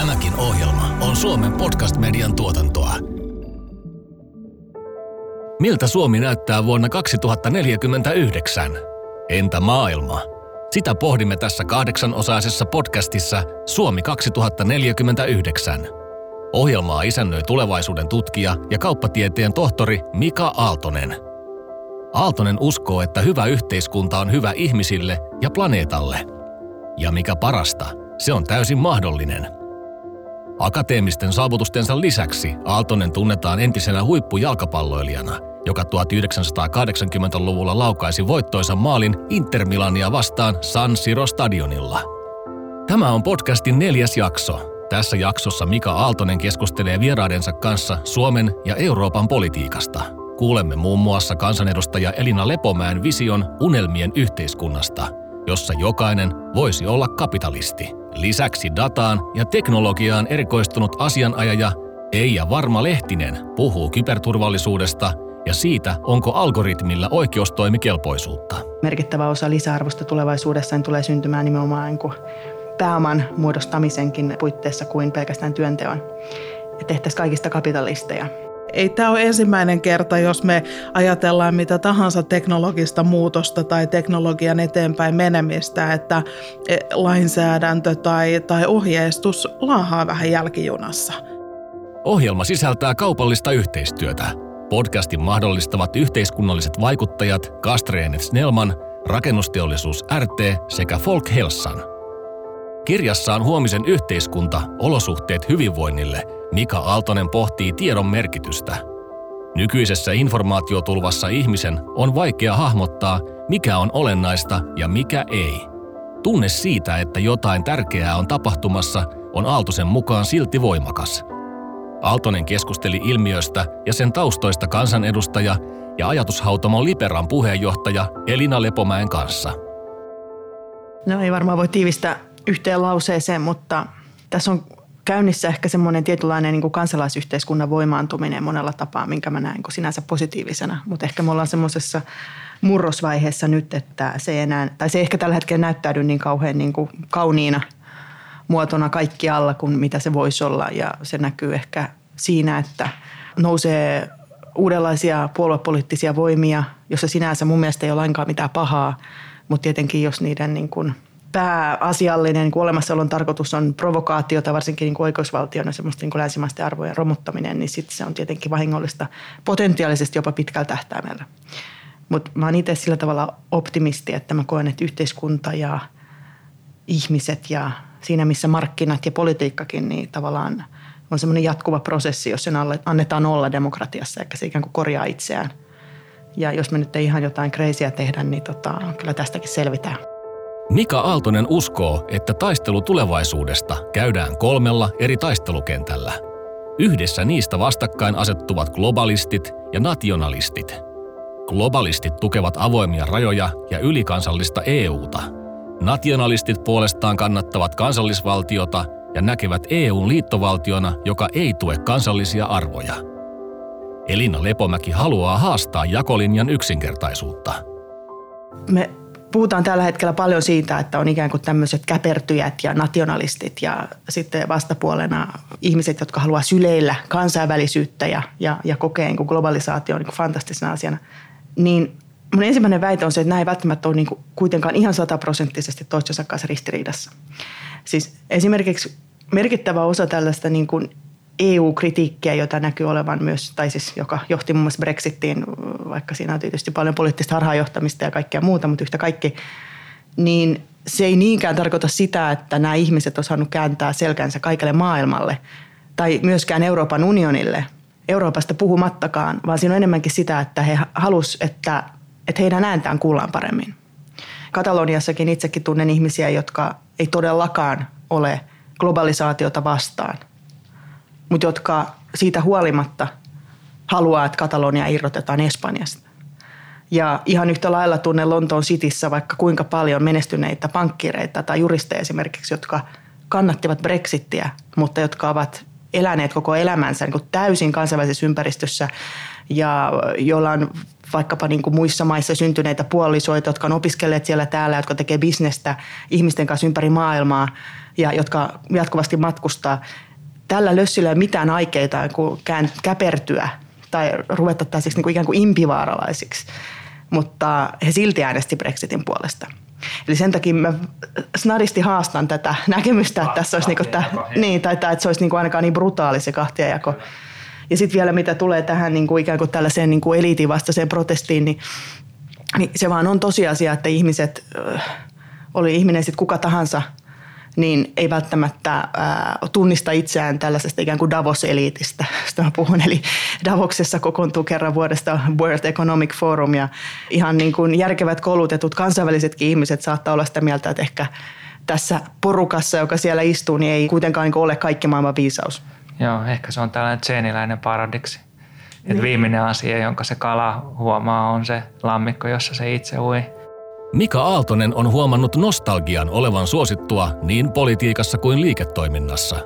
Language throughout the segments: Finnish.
Tämäkin ohjelma on Suomen podcast-median tuotantoa. Miltä Suomi näyttää vuonna 2049? Entä maailma? Sitä pohdimme tässä kahdeksanosaisessa podcastissa Suomi 2049. Ohjelmaa isännöi tulevaisuuden tutkija ja kauppatieteen tohtori Mika Aaltonen. Aaltonen uskoo, että hyvä yhteiskunta on hyvä ihmisille ja planeetalle. Ja mikä parasta, se on täysin mahdollinen – Akateemisten saavutustensa lisäksi Aaltonen tunnetaan entisenä huippujalkapalloilijana, joka 1980-luvulla laukaisi voittoisa maalin Inter Milania vastaan San Siro stadionilla. Tämä on podcastin neljäs jakso. Tässä jaksossa Mika Aaltonen keskustelee vieraidensa kanssa Suomen ja Euroopan politiikasta. Kuulemme muun muassa kansanedustaja Elina Lepomäen vision unelmien yhteiskunnasta, jossa jokainen voisi olla kapitalisti – Lisäksi dataan ja teknologiaan erikoistunut asianajaja Eija Varma Lehtinen puhuu kyberturvallisuudesta ja siitä, onko algoritmilla oikeustoimikelpoisuutta. Merkittävä osa lisäarvosta tulevaisuudessa tulee syntymään nimenomaan niin pääoman muodostamisenkin puitteissa kuin pelkästään työnteon. Ja tehtäisiin kaikista kapitalisteja. Ei tämä ole ensimmäinen kerta, jos me ajatellaan mitä tahansa teknologista muutosta tai teknologian eteenpäin menemistä, että e, lainsäädäntö tai, tai ohjeistus laahaa vähän jälkijunassa. Ohjelma sisältää kaupallista yhteistyötä. Podcastin mahdollistavat yhteiskunnalliset vaikuttajat Kastreenet Snellman, Rakennusteollisuus RT sekä Folk Helsan. Kirjassaan Huomisen yhteiskunta, olosuhteet hyvinvoinnille – Mika Aaltonen pohtii tiedon merkitystä. Nykyisessä informaatiotulvassa ihmisen on vaikea hahmottaa, mikä on olennaista ja mikä ei. Tunne siitä, että jotain tärkeää on tapahtumassa, on Aaltosen mukaan silti voimakas. Aaltonen keskusteli ilmiöstä ja sen taustoista kansanedustaja ja ajatushautomon Liberan puheenjohtaja Elina Lepomäen kanssa. No ei varmaan voi tiivistää yhteen lauseeseen, mutta tässä on käynnissä ehkä semmoinen tietynlainen niin kuin kansalaisyhteiskunnan voimaantuminen monella tapaa, minkä mä näen niin sinänsä positiivisena. Mutta ehkä me ollaan semmoisessa murrosvaiheessa nyt, että se ei enää, tai se ei ehkä tällä hetkellä näyttäydy niin kauhean niin kuin kauniina muotona kaikkialla kuin mitä se voisi olla. Ja se näkyy ehkä siinä, että nousee uudenlaisia puoluepoliittisia voimia, jossa sinänsä mun mielestä ei ole lainkaan mitään pahaa, mutta tietenkin jos niiden niin kuin – pääasiallinen niin olemassaolon tarkoitus on provokaatiota, varsinkin niin kuin oikeusvaltiona semmoista niin länsimaisten arvojen romuttaminen, niin sitten se on tietenkin vahingollista potentiaalisesti jopa pitkällä tähtäimellä. Mutta mä oon itse sillä tavalla optimisti, että mä koen, että yhteiskunta ja ihmiset ja siinä missä markkinat ja politiikkakin, niin tavallaan on semmoinen jatkuva prosessi, jos sen annetaan olla demokratiassa, eikä se ikään kuin korjaa itseään. Ja jos me nyt ei ihan jotain kreisiä tehdä, niin tota, kyllä tästäkin selvitään. Mika Aaltonen uskoo, että taistelu tulevaisuudesta käydään kolmella eri taistelukentällä. Yhdessä niistä vastakkain asettuvat globalistit ja nationalistit. Globalistit tukevat avoimia rajoja ja ylikansallista EUta. Nationalistit puolestaan kannattavat kansallisvaltiota ja näkevät EUn liittovaltiona, joka ei tue kansallisia arvoja. Elina Lepomäki haluaa haastaa jakolinjan yksinkertaisuutta. Me puhutaan tällä hetkellä paljon siitä, että on ikään kuin tämmöiset käpertyjät ja nationalistit ja sitten vastapuolena ihmiset, jotka haluaa syleillä kansainvälisyyttä ja, ja, ja kokee niin globalisaatio niin fantastisena asiana. Niin mun ensimmäinen väite on se, että nämä ei välttämättä ole niin kuitenkaan ihan sataprosenttisesti toistensa kanssa ristiriidassa. Siis esimerkiksi merkittävä osa tällaista niin kuin EU-kritiikkiä, jota näkyy olevan myös, tai siis joka johti muun muassa Brexittiin, vaikka siinä on tietysti paljon poliittista harhaanjohtamista ja kaikkea muuta, mutta yhtä kaikki, niin se ei niinkään tarkoita sitä, että nämä ihmiset on saanut kääntää selkänsä kaikelle maailmalle tai myöskään Euroopan unionille, Euroopasta puhumattakaan, vaan siinä on enemmänkin sitä, että he halus, että, että heidän ääntään kuullaan paremmin. Kataloniassakin itsekin tunnen ihmisiä, jotka ei todellakaan ole globalisaatiota vastaan – mutta jotka siitä huolimatta haluaa, että Katalonia irrotetaan Espanjasta. Ja ihan yhtä lailla tunnen Lontoon Cityssä vaikka kuinka paljon menestyneitä pankkireita tai juristeja esimerkiksi, jotka kannattivat Brexittiä, mutta jotka ovat eläneet koko elämänsä niin kuin täysin kansainvälisessä ympäristössä ja joilla on vaikkapa niin kuin muissa maissa syntyneitä puolisoita, jotka on opiskelleet siellä täällä, jotka tekee bisnestä ihmisten kanssa ympäri maailmaa ja jotka jatkuvasti matkustaa. Tällä lössillä ei ole mitään aikeita käpertyä tai ruveta tällaisiksi niin kuin ikään kuin impivaaralaisiksi, mutta he silti äänesti Brexitin puolesta. Eli sen takia mä snadisti haastan tätä näkemystä, että tässä olisi niin kuin tämä, niin, tai, tai että se olisi niin kuin ainakaan niin brutaali se kahtiajako. Ja sitten vielä mitä tulee tähän niin kuin ikään kuin tällaiseen niin kuin eliitin vastaiseen protestiin, niin, niin se vaan on tosiasia, että ihmiset, oli ihminen sitten kuka tahansa – niin ei välttämättä ää, tunnista itseään tällaisesta ikään kuin Davos-eliitistä, josta mä puhun. Eli Davoksessa kokoontuu kerran vuodesta World Economic Forum ja ihan niin kuin järkevät koulutetut kansainvälisetkin ihmiset saattaa olla sitä mieltä, että ehkä tässä porukassa, joka siellä istuu, niin ei kuitenkaan niin ole kaikki maailman viisaus. Joo, ehkä se on tällainen tseeniläinen paradiksi. Että niin. viimeinen asia, jonka se kala huomaa, on se lammikko, jossa se itse ui. Mika Aaltonen on huomannut nostalgian olevan suosittua niin politiikassa kuin liiketoiminnassa.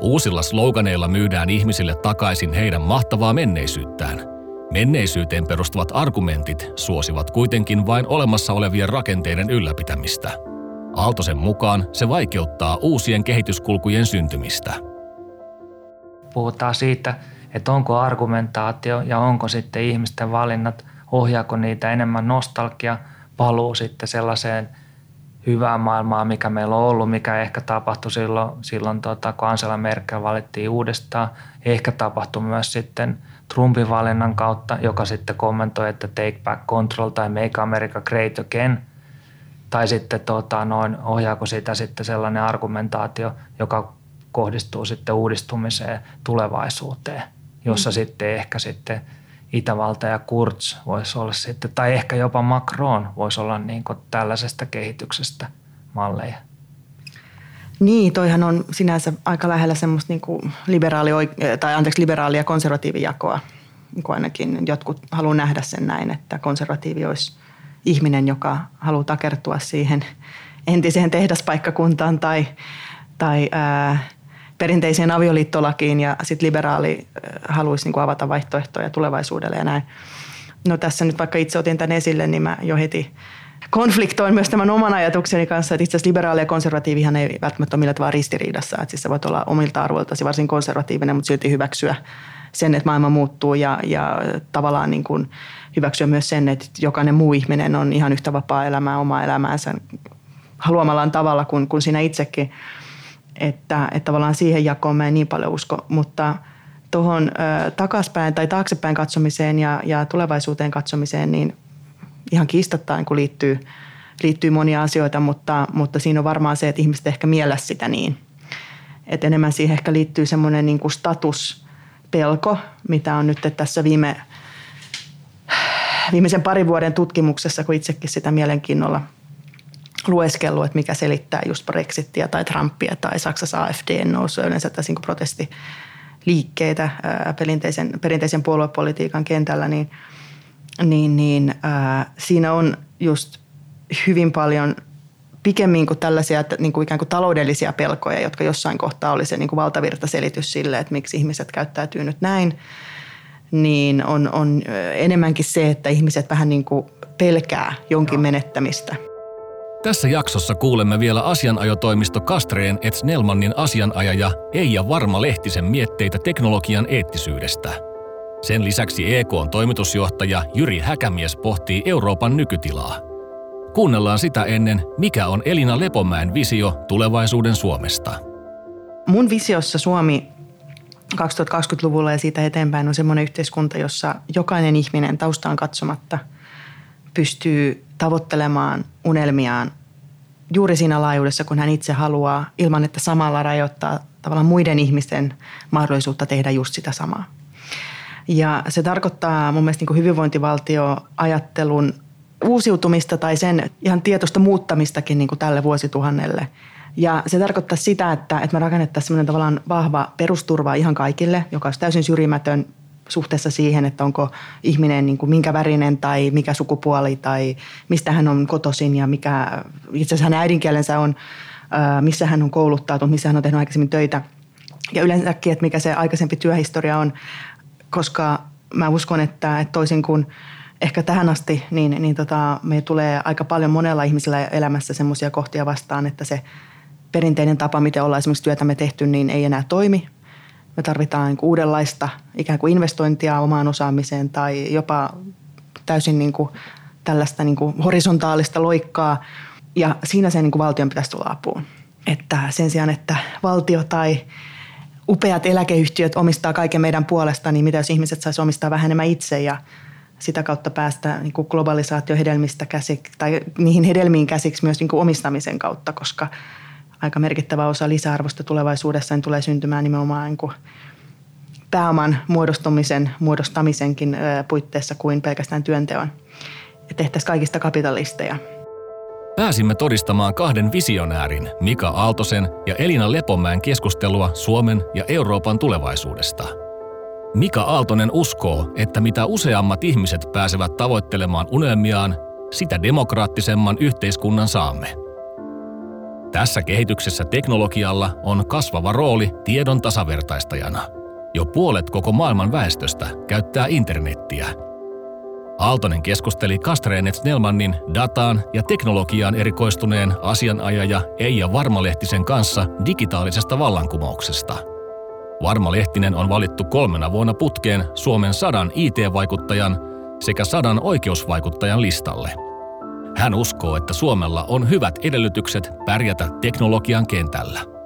Uusilla sloganeilla myydään ihmisille takaisin heidän mahtavaa menneisyyttään. Menneisyyteen perustuvat argumentit suosivat kuitenkin vain olemassa olevien rakenteiden ylläpitämistä. Aaltosen mukaan se vaikeuttaa uusien kehityskulkujen syntymistä. Puhutaan siitä, että onko argumentaatio ja onko sitten ihmisten valinnat, ohjaako niitä enemmän nostalgia – paluu sitten sellaiseen hyvään maailmaan, mikä meillä on ollut, mikä ehkä tapahtui silloin, silloin tota, kun Angela Merkel valittiin uudestaan. Ehkä tapahtui myös sitten Trumpin valinnan kautta, joka sitten kommentoi, että take back control tai make America great again. Tai sitten tota, noin, ohjaako sitä sitten sellainen argumentaatio, joka kohdistuu sitten uudistumiseen tulevaisuuteen, jossa mm. sitten ehkä sitten – Itävalta ja Kurz voisi olla sitten, tai ehkä jopa Macron voisi olla niin kuin tällaisesta kehityksestä malleja. Niin, toihan on sinänsä aika lähellä semmoista niin kuin liberaali, tai anteeksi, liberaalia konservatiivijakoa. Niin kuin ainakin jotkut haluaa nähdä sen näin, että konservatiivi olisi ihminen, joka haluaa takertua siihen entiseen tehdaspaikkakuntaan tai, tai ää, perinteiseen avioliittolakiin ja sitten liberaali haluaisi niin avata vaihtoehtoja tulevaisuudelle ja näin. No tässä nyt vaikka itse otin tämän esille, niin mä jo heti konfliktoin myös tämän oman ajatukseni kanssa, että itse asiassa liberaali ja konservatiivihan ei välttämättä ole millään tavalla ristiriidassa. Että siis sä voit olla omilta arvoiltasi varsin konservatiivinen, mutta silti hyväksyä sen, että maailma muuttuu ja, ja tavallaan niin kuin hyväksyä myös sen, että jokainen muu ihminen on ihan yhtä vapaa elämää omaa elämäänsä haluamallaan tavalla kuin, kuin sinä itsekin että, että tavallaan siihen jakoon mä en niin paljon usko, mutta tuohon takaspäin tai taaksepäin katsomiseen ja, ja tulevaisuuteen katsomiseen, niin ihan kiistattain kun liittyy, liittyy monia asioita, mutta, mutta siinä on varmaan se, että ihmiset ehkä miellä sitä niin. Että enemmän siihen ehkä liittyy semmoinen niin kuin statuspelko, mitä on nyt tässä viime, viimeisen parin vuoden tutkimuksessa, kun itsekin sitä mielenkiinnolla – lueskellut, että mikä selittää just Brexitia tai Trumpia tai Saksassa AFD nousua yleensä tässä niin protestiliikkeitä perinteisen, perinteisen puoluepolitiikan kentällä, niin, niin, niin ää, siinä on just hyvin paljon pikemmin kuin tällaisia niin kuin ikään kuin taloudellisia pelkoja, jotka jossain kohtaa oli se niin kuin valtavirtaselitys sille, että miksi ihmiset käyttäytyy nyt näin, niin on, on enemmänkin se, että ihmiset vähän niin kuin pelkää jonkin menettämistä. Tässä jaksossa kuulemme vielä asianajotoimisto Kastreen et Snellmannin asianajaja Eija Varma-Lehtisen mietteitä teknologian eettisyydestä. Sen lisäksi EKn toimitusjohtaja Jyri Häkämies pohtii Euroopan nykytilaa. Kuunnellaan sitä ennen, mikä on Elina Lepomäen visio tulevaisuuden Suomesta. Mun visiossa Suomi 2020-luvulla ja siitä eteenpäin on semmoinen yhteiskunta, jossa jokainen ihminen taustaan katsomatta pystyy tavoittelemaan unelmiaan juuri siinä laajuudessa, kun hän itse haluaa, ilman että samalla rajoittaa tavallaan muiden ihmisten mahdollisuutta tehdä just sitä samaa. Ja se tarkoittaa mun mielestä niin hyvinvointivaltioajattelun uusiutumista tai sen ihan tietoista muuttamistakin niin kuin tälle vuosituhannelle. Ja se tarkoittaa sitä, että, että me rakennettaisiin sellainen tavallaan vahva perusturva ihan kaikille, joka olisi täysin syrjimätön suhteessa siihen, että onko ihminen niin kuin minkä värinen tai mikä sukupuoli tai mistä hän on kotoisin ja mikä itse asiassa hänen äidinkielensä on, missä hän on kouluttautunut, missä hän on tehnyt aikaisemmin töitä. Ja yleensäkin, että mikä se aikaisempi työhistoria on, koska mä uskon, että, että toisin kuin ehkä tähän asti niin, niin tota, me tulee aika paljon monella ihmisellä elämässä semmoisia kohtia vastaan, että se perinteinen tapa, miten ollaan esimerkiksi työtämme tehty, niin ei enää toimi. Me tarvitaan niin kuin uudenlaista ikään kuin investointia omaan osaamiseen tai jopa täysin niin kuin tällaista niin kuin horisontaalista loikkaa. Ja siinä se niin kuin valtion pitäisi tulla apuun. Että sen sijaan, että valtio tai upeat eläkeyhtiöt omistaa kaiken meidän puolesta, niin mitä jos ihmiset saisi omistaa vähän enemmän itse ja sitä kautta päästä niin kuin globalisaatiohedelmistä käsiksi tai niihin hedelmiin käsiksi myös niin kuin omistamisen kautta, koska aika merkittävä osa lisäarvosta tulevaisuudessa niin tulee syntymään nimenomaan niin kuin pääoman muodostumisen, muodostamisenkin puitteissa kuin pelkästään työnteon. Ja tehtäisiin kaikista kapitalisteja. Pääsimme todistamaan kahden visionäärin, Mika Aaltosen ja Elina Lepomäen keskustelua Suomen ja Euroopan tulevaisuudesta. Mika Aaltonen uskoo, että mitä useammat ihmiset pääsevät tavoittelemaan unelmiaan, sitä demokraattisemman yhteiskunnan saamme. Tässä kehityksessä teknologialla on kasvava rooli tiedon tasavertaistajana. Jo puolet koko maailman väestöstä käyttää internettiä – Aaltonen keskusteli Kastreenet Snellmannin dataan ja teknologiaan erikoistuneen asianajaja Eija Varmalehtisen kanssa digitaalisesta vallankumouksesta. Varmalehtinen on valittu kolmena vuonna putkeen Suomen sadan IT-vaikuttajan sekä sadan oikeusvaikuttajan listalle. Hän uskoo, että Suomella on hyvät edellytykset pärjätä teknologian kentällä –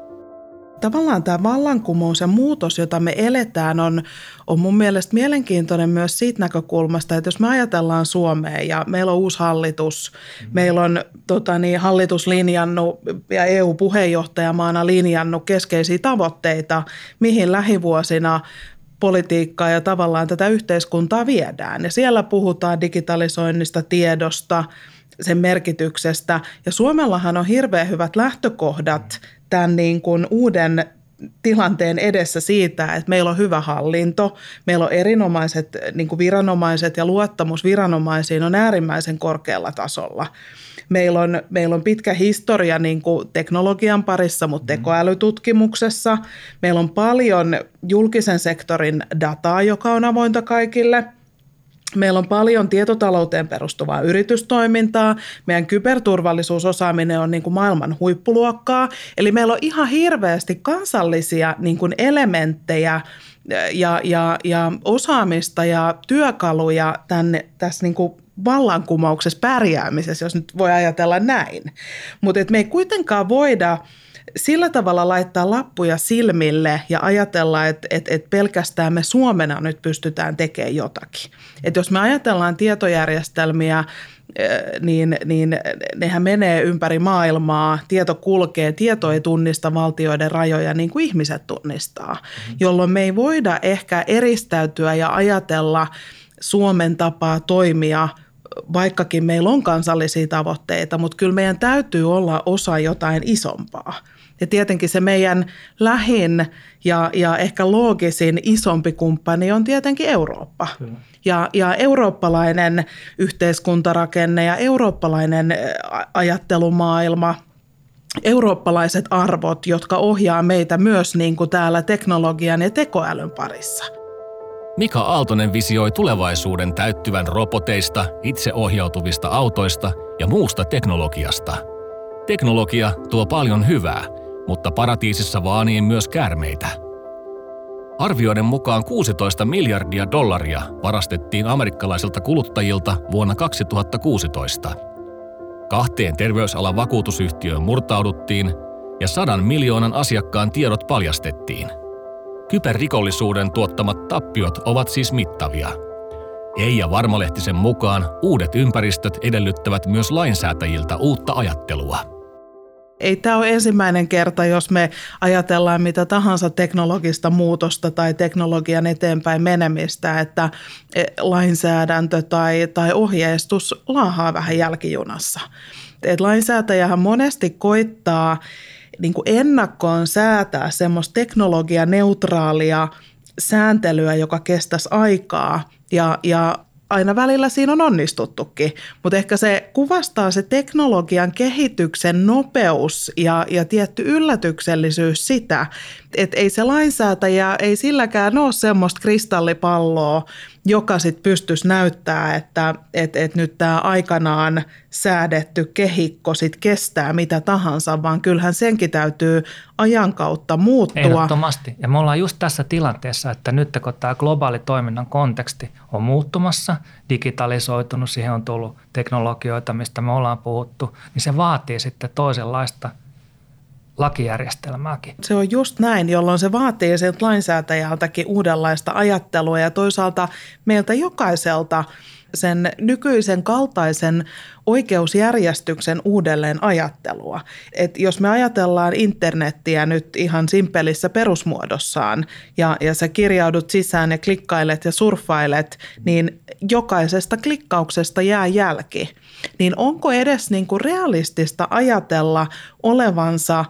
tavallaan tämä vallankumous ja muutos, jota me eletään, on, on mun mielestä mielenkiintoinen myös siitä näkökulmasta, että jos me ajatellaan Suomea ja meillä on uusi hallitus, mm-hmm. meillä on tota niin, hallitus linjannut ja EU-puheenjohtajamaana linjannut keskeisiä tavoitteita, mihin lähivuosina politiikkaa ja tavallaan tätä yhteiskuntaa viedään. Ja siellä puhutaan digitalisoinnista, tiedosta, sen merkityksestä. Ja Suomellahan on hirveän hyvät lähtökohdat tämän niin kuin uuden tilanteen edessä siitä, että meillä on hyvä hallinto, meillä on erinomaiset niin kuin viranomaiset ja luottamus viranomaisiin on äärimmäisen korkealla tasolla. Meillä on, meillä on pitkä historia niin kuin teknologian parissa, mutta mm-hmm. tekoälytutkimuksessa. Meillä on paljon julkisen sektorin dataa, joka on avointa kaikille – Meillä on paljon tietotalouteen perustuvaa yritystoimintaa. Meidän kyberturvallisuusosaaminen on niin kuin maailman huippuluokkaa. Eli meillä on ihan hirveästi kansallisia niin kuin elementtejä ja, ja, ja osaamista ja työkaluja tänne, tässä niin kuin vallankumouksessa pärjäämisessä, jos nyt voi ajatella näin. Mutta me ei kuitenkaan voida – sillä tavalla laittaa lappuja silmille ja ajatella, että, että, että pelkästään me Suomena nyt pystytään tekemään jotakin. Että jos me ajatellaan tietojärjestelmiä, eh, niin, niin nehän menee ympäri maailmaa, tieto kulkee, tieto ei tunnista valtioiden rajoja niin kuin ihmiset tunnistaa, mm-hmm. jolloin me ei voida ehkä eristäytyä ja ajatella Suomen tapaa toimia – vaikkakin meillä on kansallisia tavoitteita, mutta kyllä meidän täytyy olla osa jotain isompaa. Ja tietenkin se meidän lähin ja, ja ehkä loogisin isompi kumppani on tietenkin Eurooppa. Ja, ja eurooppalainen yhteiskuntarakenne ja eurooppalainen ajattelumaailma, eurooppalaiset arvot, jotka ohjaa meitä myös niin kuin täällä teknologian ja tekoälyn parissa – Mika Aaltonen visioi tulevaisuuden täyttyvän roboteista, itseohjautuvista autoista ja muusta teknologiasta. Teknologia tuo paljon hyvää, mutta paratiisissa vaanii myös käärmeitä. Arvioiden mukaan 16 miljardia dollaria varastettiin amerikkalaisilta kuluttajilta vuonna 2016. Kahteen terveysalan vakuutusyhtiöön murtauduttiin ja sadan miljoonan asiakkaan tiedot paljastettiin – Kyberrikollisuuden tuottamat tappiot ovat siis mittavia. Eija Varmalehtisen mukaan uudet ympäristöt edellyttävät myös lainsäätäjiltä uutta ajattelua. Ei tämä ole ensimmäinen kerta, jos me ajatellaan mitä tahansa teknologista muutosta tai teknologian eteenpäin menemistä, että e, lainsäädäntö tai, tai ohjeistus laahaa vähän jälkijunassa. Et lainsäätäjähän monesti koittaa niin kuin ennakkoon säätää semmoista teknologianeutraalia sääntelyä, joka kestäisi aikaa. Ja, ja aina välillä siinä on onnistuttukin, mutta ehkä se kuvastaa se teknologian kehityksen nopeus ja, ja tietty yllätyksellisyys sitä, Et ei se lainsäätäjä, ei silläkään ole semmoista kristallipalloa, joka sitten pystyisi näyttää, että et, et nyt tämä aikanaan säädetty kehikko sit kestää mitä tahansa, vaan kyllähän senkin täytyy ajan kautta muuttua. Ehdottomasti. Ja me ollaan just tässä tilanteessa, että nyt kun tämä globaali toiminnan konteksti on muuttumassa, digitalisoitunut, siihen on tullut teknologioita, mistä me ollaan puhuttu, niin se vaatii sitten toisenlaista lakijärjestelmääkin. Se on just näin, jolloin se vaatii sieltä lainsäätäjältäkin uudenlaista ajattelua ja toisaalta meiltä jokaiselta sen nykyisen kaltaisen oikeusjärjestyksen uudelleen ajattelua. Et jos me ajatellaan internettiä nyt ihan simpelissä perusmuodossaan ja, ja sä kirjaudut sisään ja klikkailet ja surffailet, niin jokaisesta klikkauksesta jää jälki. Niin onko edes niin kuin realistista ajatella olevansa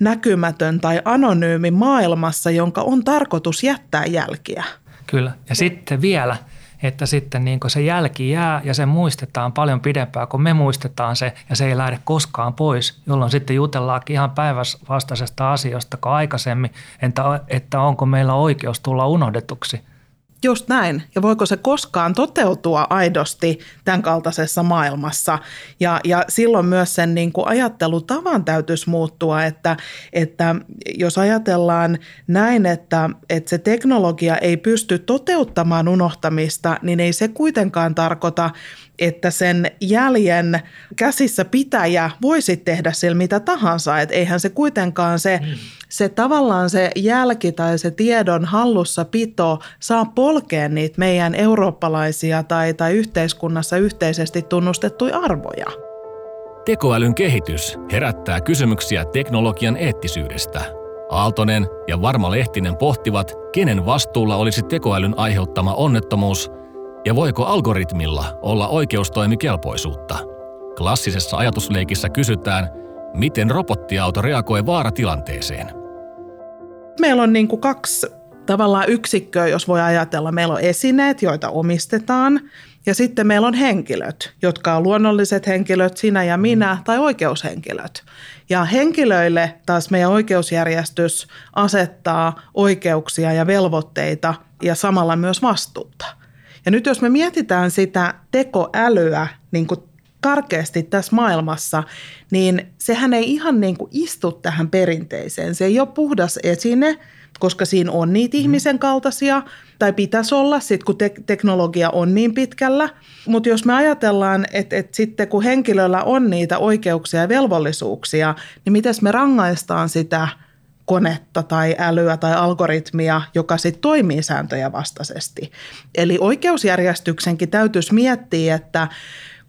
näkymätön tai anonyymi maailmassa, jonka on tarkoitus jättää jälkiä? Kyllä. Ja sitten vielä – että sitten niin se jälki jää ja se muistetaan paljon pidempään, kun me muistetaan se ja se ei lähde koskaan pois, jolloin sitten jutellaankin ihan päinvastaisesta asiasta kuin aikaisemmin, että, että onko meillä oikeus tulla unohdetuksi – Just näin. Ja voiko se koskaan toteutua aidosti tämän kaltaisessa maailmassa? Ja, ja silloin myös sen niin kuin ajattelutavan täytyisi muuttua, että, että jos ajatellaan näin, että, että se teknologia ei pysty toteuttamaan unohtamista, niin ei se kuitenkaan tarkoita, että sen jäljen käsissä pitäjä voisi tehdä sillä mitä tahansa. Että eihän se kuitenkaan se, mm. se tavallaan se jälki tai se tiedon hallussa pito saa polkea niitä meidän eurooppalaisia tai, tai yhteiskunnassa yhteisesti tunnustettuja arvoja. Tekoälyn kehitys herättää kysymyksiä teknologian eettisyydestä. Aaltonen ja Varma Lehtinen pohtivat, kenen vastuulla olisi tekoälyn aiheuttama onnettomuus – ja voiko algoritmilla olla oikeustoimikelpoisuutta? Klassisessa ajatusleikissä kysytään, miten robottiauto reagoi vaaratilanteeseen. Meillä on niin kuin kaksi tavallaan yksikköä, jos voi ajatella. Meillä on esineet, joita omistetaan, ja sitten meillä on henkilöt, jotka on luonnolliset henkilöt, sinä ja minä, tai oikeushenkilöt. Ja henkilöille taas meidän oikeusjärjestys asettaa oikeuksia ja velvoitteita ja samalla myös vastuuta – ja nyt jos me mietitään sitä tekoälyä niin kuin karkeasti tässä maailmassa, niin sehän ei ihan niin kuin istu tähän perinteiseen. Se ei ole puhdas esine, koska siinä on niitä mm. ihmisen kaltaisia, tai pitäisi olla sitten, kun te- teknologia on niin pitkällä. Mutta jos me ajatellaan, että, että sitten kun henkilöllä on niitä oikeuksia ja velvollisuuksia, niin miten me rangaistaan sitä – konetta tai älyä tai algoritmia, joka sitten toimii sääntöjä vastaisesti. Eli oikeusjärjestyksenkin täytyisi miettiä, että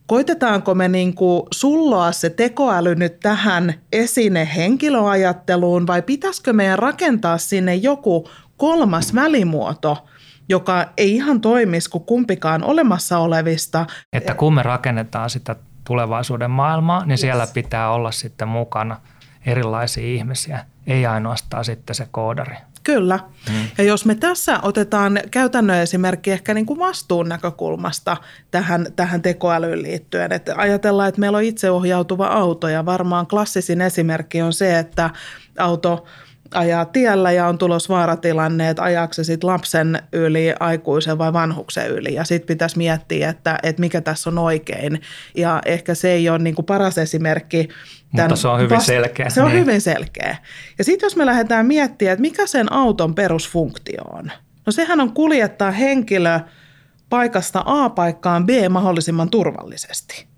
koitetaanko me niin kuin sulloa se tekoäly nyt tähän esine henkilöajatteluun vai pitäisikö meidän rakentaa sinne joku kolmas välimuoto, joka ei ihan toimisi kuin kumpikaan olemassa olevista. Että kun me rakennetaan sitä tulevaisuuden maailmaa, niin yes. siellä pitää olla sitten mukana erilaisia ihmisiä ei ainoastaan sitten se koodari. Kyllä. Hmm. Ja jos me tässä otetaan käytännön esimerkki ehkä niin kuin vastuun näkökulmasta tähän, tähän tekoälyyn liittyen, että ajatellaan, että meillä on itseohjautuva auto ja varmaan klassisin esimerkki on se, että auto ajaa tiellä ja on tulos vaaratilanne, että ajaako se sitten lapsen yli, aikuisen vai vanhuksen yli. Ja sitten pitäisi miettiä, että, että mikä tässä on oikein. Ja ehkä se ei ole niin kuin paras esimerkki. Mutta se on hyvin vasta- selkeä. Se on niin. hyvin selkeä. Ja sitten jos me lähdetään miettimään, että mikä sen auton perusfunktio on. No sehän on kuljettaa henkilö paikasta A paikkaan B mahdollisimman turvallisesti.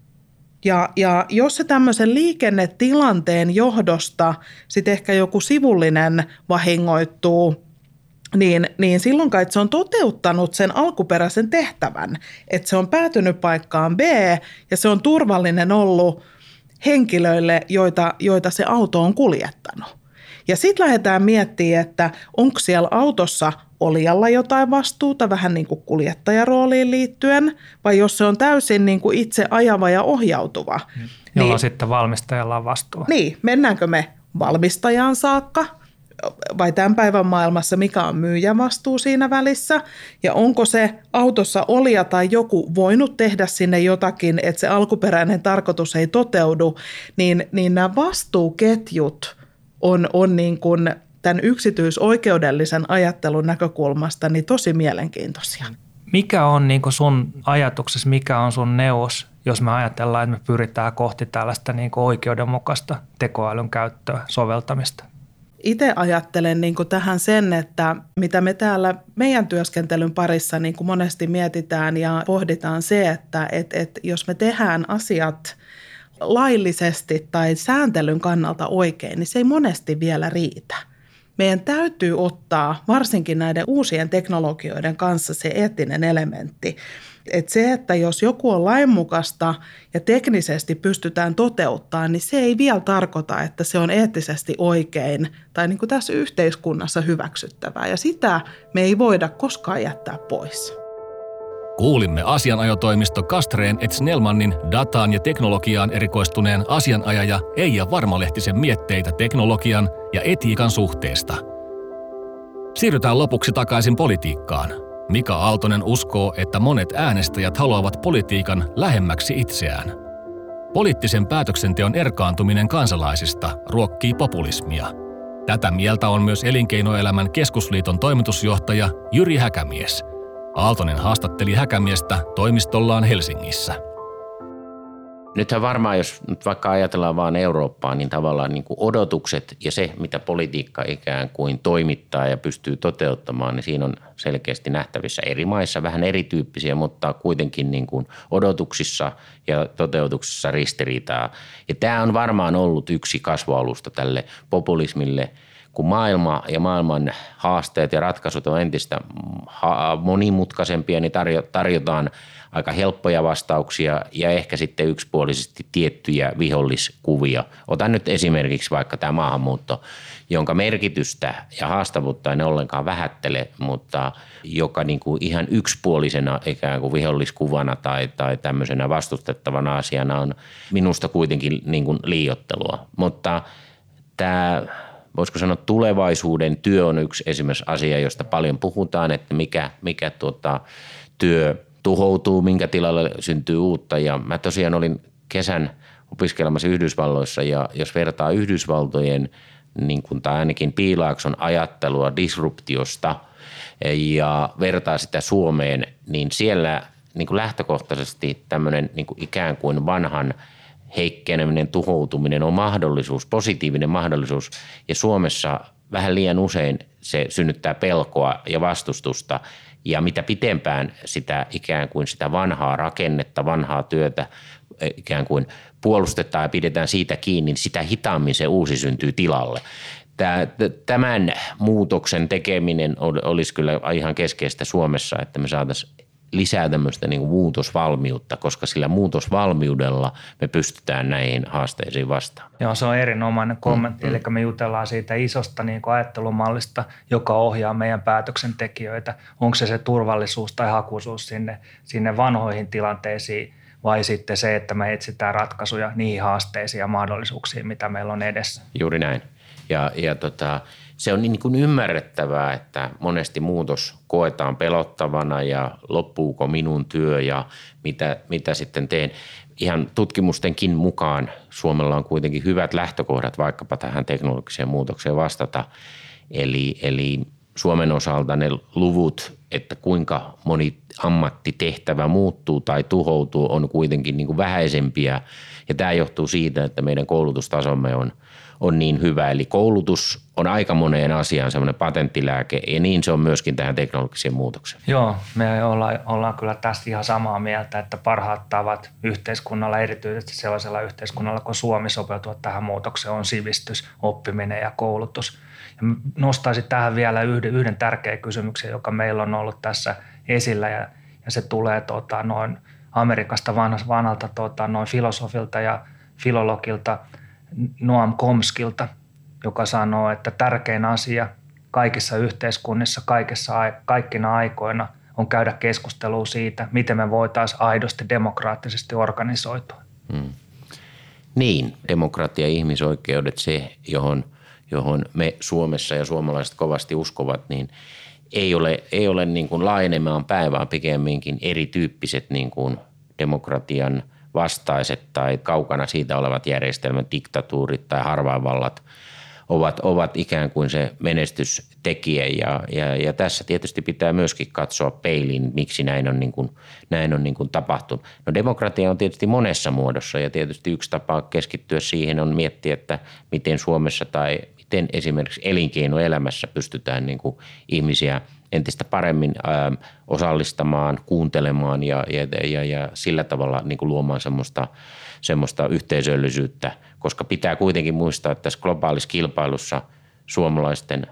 Ja, ja jos se tämmöisen liikennetilanteen johdosta sitten ehkä joku sivullinen vahingoittuu, niin, niin silloin kai se on toteuttanut sen alkuperäisen tehtävän, että se on päätynyt paikkaan B ja se on turvallinen ollut henkilöille, joita, joita se auto on kuljettanut. Ja sitten lähdetään miettimään, että onko siellä autossa olijalla jotain vastuuta, vähän niin kuin kuljettajarooliin liittyen, vai jos se on täysin niin kuin itse ajava ja ohjautuva. Jolloin niin, sitten valmistajalla on vastuu. Niin, mennäänkö me valmistajaan saakka vai tämän päivän maailmassa, mikä on myyjän vastuu siinä välissä, ja onko se autossa olija tai joku voinut tehdä sinne jotakin, että se alkuperäinen tarkoitus ei toteudu, niin, niin nämä vastuuketjut on, on niin kuin tämän yksityisoikeudellisen ajattelun näkökulmasta niin tosi mielenkiintoisia. Mikä on niin sun ajatuksessa, mikä on sun neuvos, jos me ajatellaan, että me pyritään kohti tällaista niin oikeudenmukaista tekoälyn käyttöä, soveltamista? Itse ajattelen niin tähän sen, että mitä me täällä meidän työskentelyn parissa niin monesti mietitään ja pohditaan se, että et, et jos me tehdään asiat laillisesti tai sääntelyn kannalta oikein, niin se ei monesti vielä riitä. Meidän täytyy ottaa varsinkin näiden uusien teknologioiden kanssa se eettinen elementti – että se, että jos joku on lainmukaista ja teknisesti pystytään toteuttaa, niin se ei vielä tarkoita, että se on eettisesti oikein tai niin kuin tässä yhteiskunnassa hyväksyttävää. Ja sitä me ei voida koskaan jättää pois. Kuulimme asianajotoimisto Kastreen et Snellmannin dataan ja teknologiaan erikoistuneen asianajaja Eija Varmalehtisen mietteitä teknologian ja etiikan suhteesta. Siirrytään lopuksi takaisin politiikkaan – Mika Aaltonen uskoo, että monet äänestäjät haluavat politiikan lähemmäksi itseään. Poliittisen päätöksenteon erkaantuminen kansalaisista ruokkii populismia. Tätä mieltä on myös Elinkeinoelämän keskusliiton toimitusjohtaja Jyri Häkämies. Aaltonen haastatteli Häkämiestä toimistollaan Helsingissä. Nythän varmaan, jos nyt vaikka ajatellaan vain Eurooppaa, niin tavallaan niin kuin odotukset ja se, mitä politiikka ikään kuin toimittaa ja pystyy toteuttamaan, niin siinä on selkeästi nähtävissä eri maissa, vähän erityyppisiä, mutta kuitenkin niin kuin odotuksissa ja toteutuksissa ristiriitaa. Ja tämä on varmaan ollut yksi kasvualusta tälle populismille – kun maailma ja maailman haasteet ja ratkaisut on entistä monimutkaisempia, niin tarjotaan aika helppoja vastauksia ja ehkä sitten yksipuolisesti tiettyjä viholliskuvia. Otan nyt esimerkiksi vaikka tämä maahanmuutto, jonka merkitystä ja haastavuutta en ollenkaan vähättele, mutta joka niin kuin ihan yksipuolisena ikään kuin viholliskuvana tai, tai tämmöisenä vastustettavana asiana on minusta kuitenkin niin kuin liiottelua. Mutta tämä voisiko sanoa tulevaisuuden työ on yksi esimerkiksi asia, josta paljon puhutaan, että mikä, mikä tuota, työ tuhoutuu, minkä tilalle syntyy uutta. Ja mä tosiaan olin kesän opiskelemassa Yhdysvalloissa ja jos vertaa Yhdysvaltojen niin kuin, tai ainakin Piilaakson ajattelua disruptiosta ja vertaa sitä Suomeen, niin siellä niin kuin lähtökohtaisesti tämmöinen niin kuin ikään kuin vanhan heikkeneminen, tuhoutuminen on mahdollisuus, positiivinen mahdollisuus. Ja Suomessa vähän liian usein se synnyttää pelkoa ja vastustusta ja mitä pitempään sitä ikään kuin sitä vanhaa rakennetta, vanhaa työtä eh, ikään kuin puolustetaan ja pidetään siitä kiinni, niin sitä hitaammin se uusi syntyy tilalle. Tämän muutoksen tekeminen olisi kyllä ihan keskeistä Suomessa, että me saataisiin lisää tämmöistä niin muutosvalmiutta, koska sillä muutosvalmiudella me pystytään näihin haasteisiin vastaamaan. Joo, se on erinomainen kommentti. Mm, Eli me jutellaan siitä isosta niin kuin ajattelumallista, joka ohjaa meidän päätöksentekijöitä. Onko se se turvallisuus tai hakuisuus sinne, sinne vanhoihin tilanteisiin vai sitten se, että me etsitään ratkaisuja niihin haasteisiin ja mahdollisuuksiin, mitä meillä on edessä. Juuri näin. Ja, ja tota, se on niin kuin ymmärrettävää, että monesti muutos koetaan pelottavana ja loppuuko minun työ ja mitä, mitä sitten teen. Ihan tutkimustenkin mukaan Suomella on kuitenkin hyvät lähtökohdat vaikkapa tähän teknologiseen muutokseen vastata. Eli, eli Suomen osalta ne luvut, että kuinka moni ammattitehtävä muuttuu tai tuhoutuu, on kuitenkin niin kuin vähäisempiä. Ja tämä johtuu siitä, että meidän koulutustasomme on – on niin hyvä. Eli koulutus on aika moneen asiaan semmoinen patenttilääke ja niin se on myöskin tähän teknologiseen muutokseen. Joo, me ollaan, ollaan kyllä tästä ihan samaa mieltä, että parhaat tavat yhteiskunnalla, erityisesti sellaisella yhteiskunnalla kuin Suomi sopeutua tähän muutokseen on sivistys, oppiminen ja koulutus. Ja nostaisin tähän vielä yhden, yhden tärkeän kysymyksen, joka meillä on ollut tässä esillä ja, ja se tulee tota, noin Amerikasta vanhalta, tota, noin filosofilta ja filologilta – Noam Komskilta, joka sanoo, että tärkein asia kaikissa yhteiskunnissa, kaikissa, kaikkina aikoina on käydä keskustelua siitä, miten me voitaisiin aidosti demokraattisesti organisoitua. Hmm. Niin, demokratia ja ihmisoikeudet, se johon, johon me Suomessa ja suomalaiset kovasti uskovat, niin ei ole, ei ole niin kuin laajenemaan päin, vaan pikemminkin erityyppiset niin kuin demokratian – vastaiset tai kaukana siitä olevat järjestelmät, diktatuurit tai harvainvallat ovat, ovat ikään kuin se menestystekijä ja, ja, ja tässä tietysti pitää myöskin katsoa peiliin, miksi näin on, niin kuin, näin on niin kuin tapahtunut. No demokratia on tietysti monessa muodossa ja tietysti yksi tapa keskittyä siihen on miettiä, että miten Suomessa tai miten esimerkiksi elinkeinoelämässä pystytään niin kuin ihmisiä entistä paremmin ää, osallistamaan, kuuntelemaan ja, ja, ja, ja sillä tavalla niin kuin luomaan semmoista, semmoista yhteisöllisyyttä, koska pitää kuitenkin muistaa, että tässä globaalissa kilpailussa suomalaisten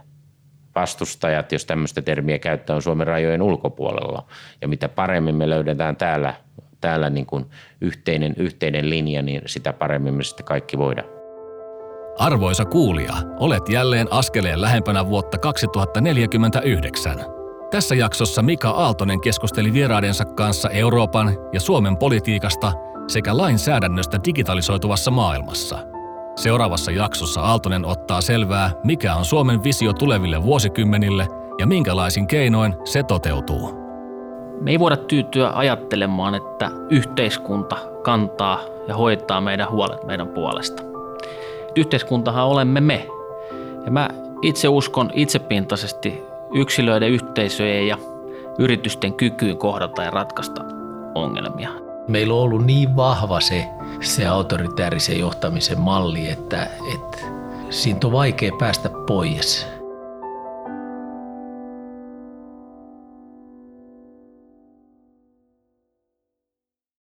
vastustajat, jos tämmöistä termiä käyttää, on Suomen rajojen ulkopuolella. Ja mitä paremmin me löydetään täällä, täällä niin kuin yhteinen, yhteinen linja, niin sitä paremmin me sitten kaikki voidaan. Arvoisa kuulija, olet jälleen askeleen lähempänä vuotta 2049. Tässä jaksossa Mika Aaltonen keskusteli vieraidensa kanssa Euroopan ja Suomen politiikasta sekä lainsäädännöstä digitalisoituvassa maailmassa. Seuraavassa jaksossa Aaltonen ottaa selvää, mikä on Suomen visio tuleville vuosikymmenille ja minkälaisin keinoin se toteutuu. Me ei voida tyytyä ajattelemaan, että yhteiskunta kantaa ja hoitaa meidän huolet meidän puolesta yhteiskuntahan olemme me. Ja mä itse uskon itsepintaisesti yksilöiden, yhteisöjen ja yritysten kykyyn kohdata ja ratkaista ongelmia. Meillä on ollut niin vahva se, se autoritäärisen johtamisen malli, että, että siitä on vaikea päästä pois.